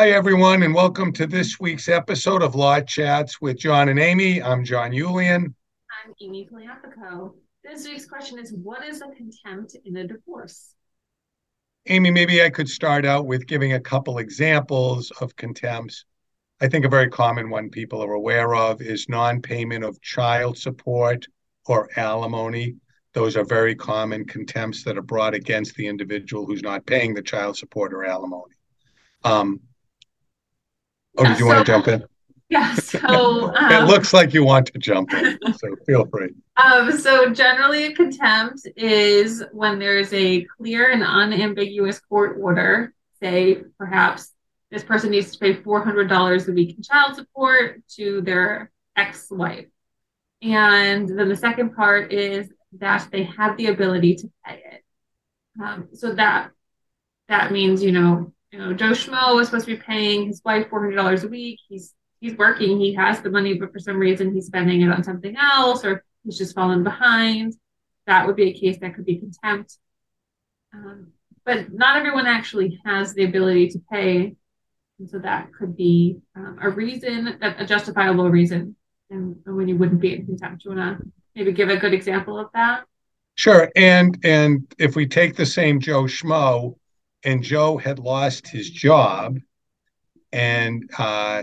Hi, everyone, and welcome to this week's episode of Law Chats with John and Amy. I'm John Yulian. I'm Amy Poliapico. This week's question is What is a contempt in a divorce? Amy, maybe I could start out with giving a couple examples of contempts. I think a very common one people are aware of is non payment of child support or alimony. Those are very common contempts that are brought against the individual who's not paying the child support or alimony. Um, oh, did you so, want to jump in? Yeah, so um, it looks like you want to jump in, so feel free. Um, so generally, contempt is when there's a clear and unambiguous court order. Say, perhaps this person needs to pay four hundred dollars a week in child support to their ex-wife, and then the second part is that they have the ability to pay it. Um, so that that means you know you know Joe Schmo was supposed to be paying his wife four hundred dollars a week. He's he's working, he has the money, but for some reason he's spending it on something else or he's just fallen behind. That would be a case that could be contempt. Um, but not everyone actually has the ability to pay. And so that could be um, a reason, a justifiable reason, and, and when you wouldn't be in contempt. Do you want to maybe give a good example of that? Sure. And and if we take the same Joe Schmo, and Joe had lost his job, and uh,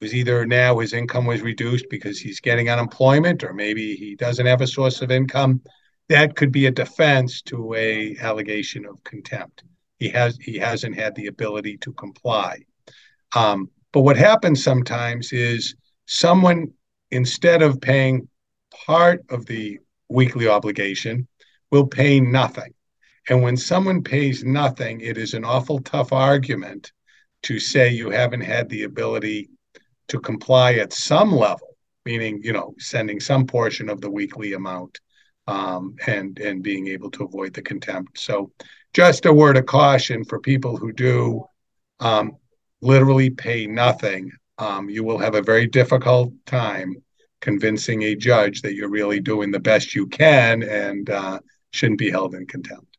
was either now his income was reduced because he's getting unemployment or maybe he doesn't have a source of income that could be a defense to a allegation of contempt. He has he hasn't had the ability to comply. Um, but what happens sometimes is someone instead of paying part of the weekly obligation will pay nothing and when someone pays nothing it is an awful tough argument to say you haven't had the ability to comply at some level, meaning you know sending some portion of the weekly amount um, and and being able to avoid the contempt. So, just a word of caution for people who do um, literally pay nothing. Um, you will have a very difficult time convincing a judge that you're really doing the best you can and uh, shouldn't be held in contempt.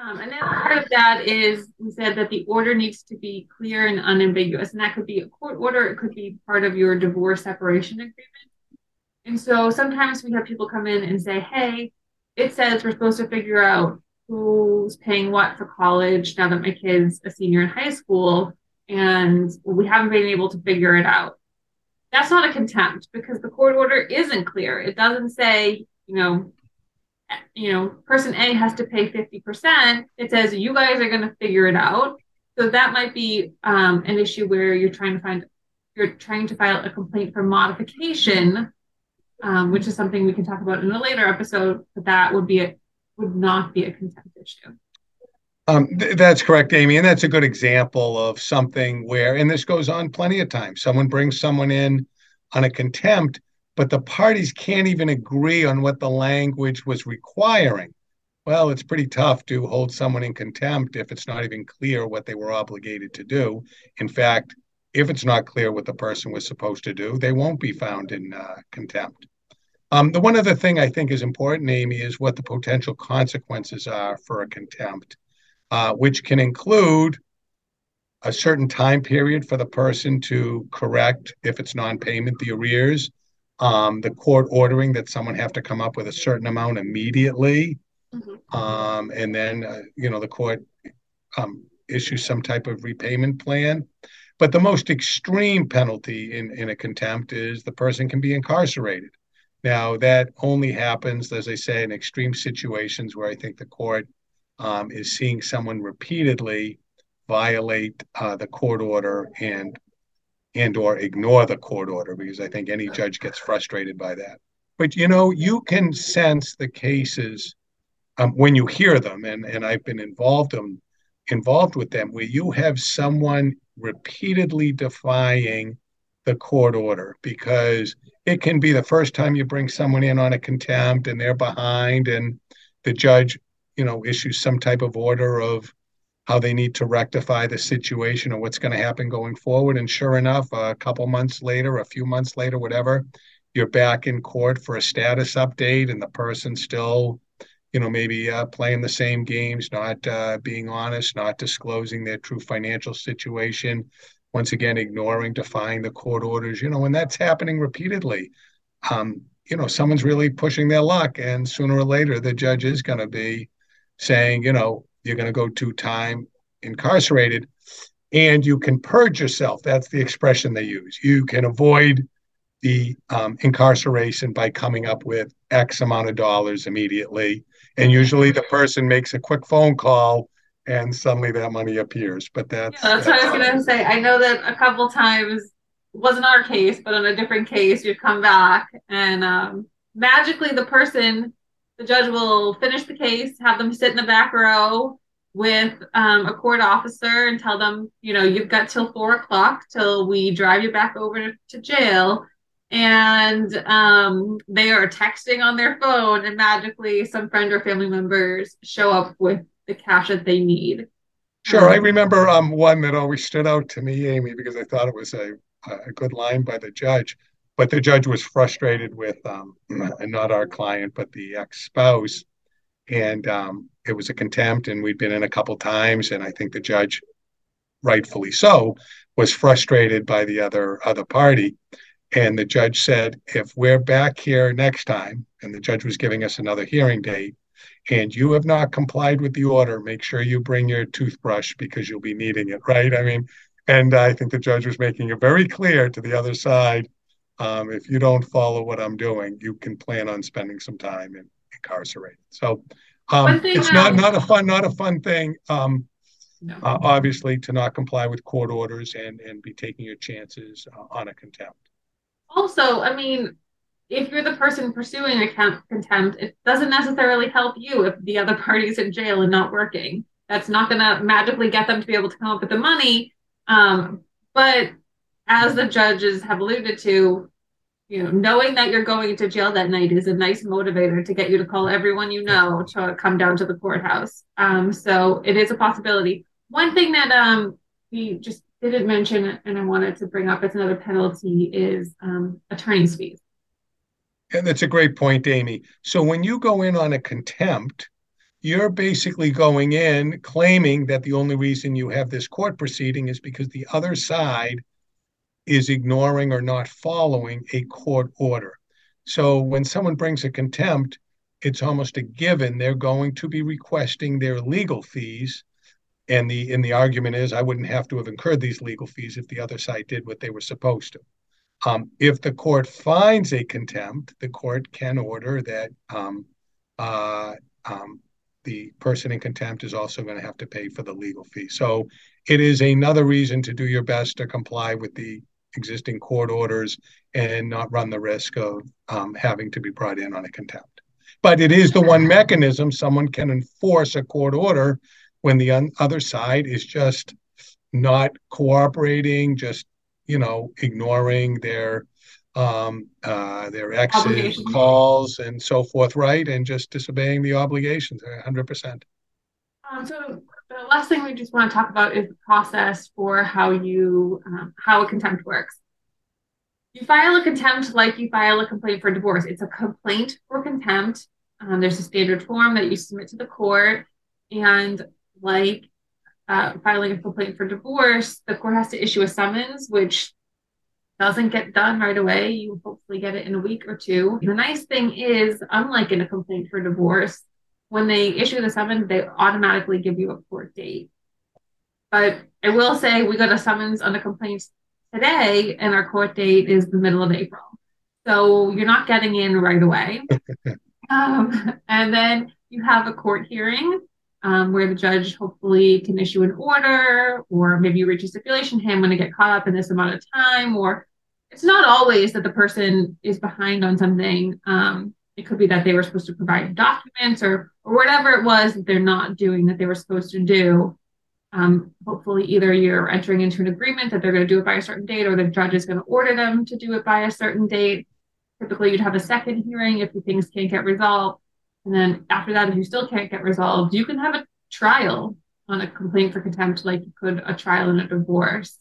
Um, and then part of that is we said that the order needs to be clear and unambiguous, and that could be a court order, it could be part of your divorce separation agreement. And so sometimes we have people come in and say, "Hey, it says we're supposed to figure out who's paying what for college now that my kid's a senior in high school, and we haven't been able to figure it out." That's not a contempt because the court order isn't clear. It doesn't say, you know, you know, person A has to pay 50%, it says you guys are going to figure it out. So that might be um, an issue where you're trying to find, you're trying to file a complaint for modification, um, which is something we can talk about in a later episode, but that would be a, would not be a contempt issue. Um, th- that's correct, Amy. And that's a good example of something where, and this goes on plenty of times, someone brings someone in on a contempt but the parties can't even agree on what the language was requiring. Well, it's pretty tough to hold someone in contempt if it's not even clear what they were obligated to do. In fact, if it's not clear what the person was supposed to do, they won't be found in uh, contempt. Um, the one other thing I think is important, Amy, is what the potential consequences are for a contempt, uh, which can include a certain time period for the person to correct, if it's non payment, the arrears, um, the court ordering that someone have to come up with a certain amount immediately, mm-hmm. um, and then uh, you know the court um, issues some type of repayment plan. But the most extreme penalty in, in a contempt is the person can be incarcerated. Now that only happens, as I say, in extreme situations where I think the court um, is seeing someone repeatedly violate uh, the court order and and or ignore the court order because I think any judge gets frustrated by that. But you know, you can sense the cases um, when you hear them, and and I've been involved them involved with them where you have someone repeatedly defying the court order because it can be the first time you bring someone in on a contempt and they're behind and the judge you know issues some type of order of how they need to rectify the situation or what's going to happen going forward. And sure enough, a couple months later, a few months later, whatever, you're back in court for a status update, and the person still you know, maybe uh, playing the same games, not uh, being honest, not disclosing their true financial situation. Once again, ignoring defying the court orders. You know, when that's happening repeatedly, um, you know, someone's really pushing their luck, and sooner or later, the judge is going to be saying, you know, you're going to go to time incarcerated, and you can purge yourself. That's the expression they use. You can avoid the um, incarceration by coming up with X amount of dollars immediately. And usually the person makes a quick phone call and suddenly that money appears. But that's yeah, that's, that's what I was going to say. I know that a couple times wasn't our case, but on a different case, you'd come back and um, magically the person, the judge will finish the case, have them sit in the back row with um, a court officer and tell them, you know, you've got till four o'clock till we drive you back over to jail. And um, they are texting on their phone, and magically, some friend or family members show up with the cash that they need. Sure, um, I remember um, one that always stood out to me, Amy, because I thought it was a a good line by the judge, but the judge was frustrated with um, not our client, but the ex spouse, and um, it was a contempt, and we'd been in a couple times, and I think the judge, rightfully so, was frustrated by the other other party and the judge said, if we're back here next time, and the judge was giving us another hearing date, and you have not complied with the order, make sure you bring your toothbrush because you'll be needing it, right? I mean, and I think the judge was making it very clear to the other side um, if you don't follow what I'm doing, you can plan on spending some time in, incarcerated. So um, it's not not a fun not a fun thing. Um, no. uh, obviously, to not comply with court orders and and be taking your chances uh, on a contempt also, I mean, if you're the person pursuing a contempt, it doesn't necessarily help you if the other party's in jail and not working. That's not going to magically get them to be able to come up with the money. Um, but as the judges have alluded to, you know, knowing that you're going to jail that night is a nice motivator to get you to call everyone you know to come down to the courthouse. Um, so it is a possibility. One thing that um, we just didn't mention and I wanted to bring up as another penalty is um, attorney's fees. And that's a great point, Amy. So when you go in on a contempt, you're basically going in claiming that the only reason you have this court proceeding is because the other side is ignoring or not following a court order. So when someone brings a contempt, it's almost a given they're going to be requesting their legal fees and the and the argument is I wouldn't have to have incurred these legal fees if the other side did what they were supposed to. Um, if the court finds a contempt, the court can order that um, uh, um, the person in contempt is also going to have to pay for the legal fee. So it is another reason to do your best to comply with the existing court orders and not run the risk of um, having to be brought in on a contempt. But it is the one mechanism someone can enforce a court order when the un- other side is just not cooperating, just you know ignoring their um, uh, their exes calls and so forth, right, and just disobeying the obligations, hundred percent. Um, so the last thing we just want to talk about is the process for how you um, how a contempt works. You file a contempt like you file a complaint for divorce. It's a complaint for contempt. Um, there's a standard form that you submit to the court, and like uh, filing a complaint for divorce, the court has to issue a summons, which doesn't get done right away. You hopefully get it in a week or two. The nice thing is, unlike in a complaint for divorce, when they issue the summons, they automatically give you a court date. But I will say we got a summons on a complaint today, and our court date is the middle of April. So you're not getting in right away. um, and then you have a court hearing um, where the judge hopefully can issue an order, or maybe you reach a stipulation, hey, I'm going to get caught up in this amount of time, or it's not always that the person is behind on something. Um, it could be that they were supposed to provide documents or or whatever it was that they're not doing that they were supposed to do. Um, hopefully, either you're entering into an agreement that they're going to do it by a certain date, or the judge is going to order them to do it by a certain date. Typically, you'd have a second hearing if the things can't get resolved. And then after that, if you still can't get resolved, you can have a trial on a complaint for contempt like you could a trial in a divorce.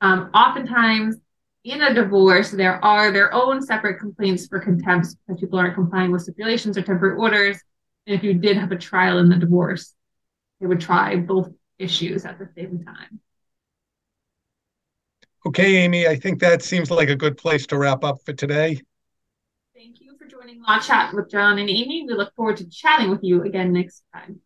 Um, oftentimes, in a divorce, there are their own separate complaints for contempt because people aren't complying with stipulations or temporary orders. And if you did have a trial in the divorce, they would try both issues at the same time. Okay, Amy, I think that seems like a good place to wrap up for today. Thank you for joining Law Chat with John and Amy. We look forward to chatting with you again next time.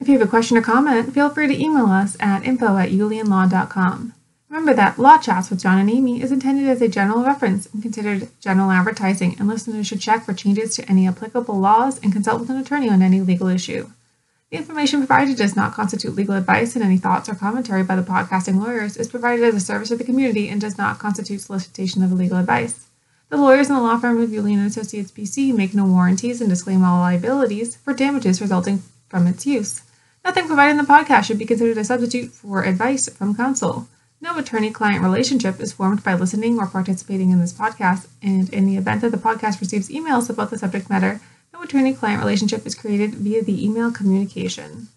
If you have a question or comment, feel free to email us at info at yulianlaw.com. Remember that Law Chats with John and Amy is intended as a general reference and considered general advertising, and listeners should check for changes to any applicable laws and consult with an attorney on any legal issue. The information provided does not constitute legal advice, and any thoughts or commentary by the podcasting lawyers is provided as a service to the community and does not constitute solicitation of legal advice. The lawyers in the law firm of Yulian and Associates PC make no warranties and disclaim all liabilities for damages resulting from its use. Nothing provided in the podcast should be considered a substitute for advice from counsel. No attorney client relationship is formed by listening or participating in this podcast, and in the event that the podcast receives emails about the subject matter, no attorney client relationship is created via the email communication.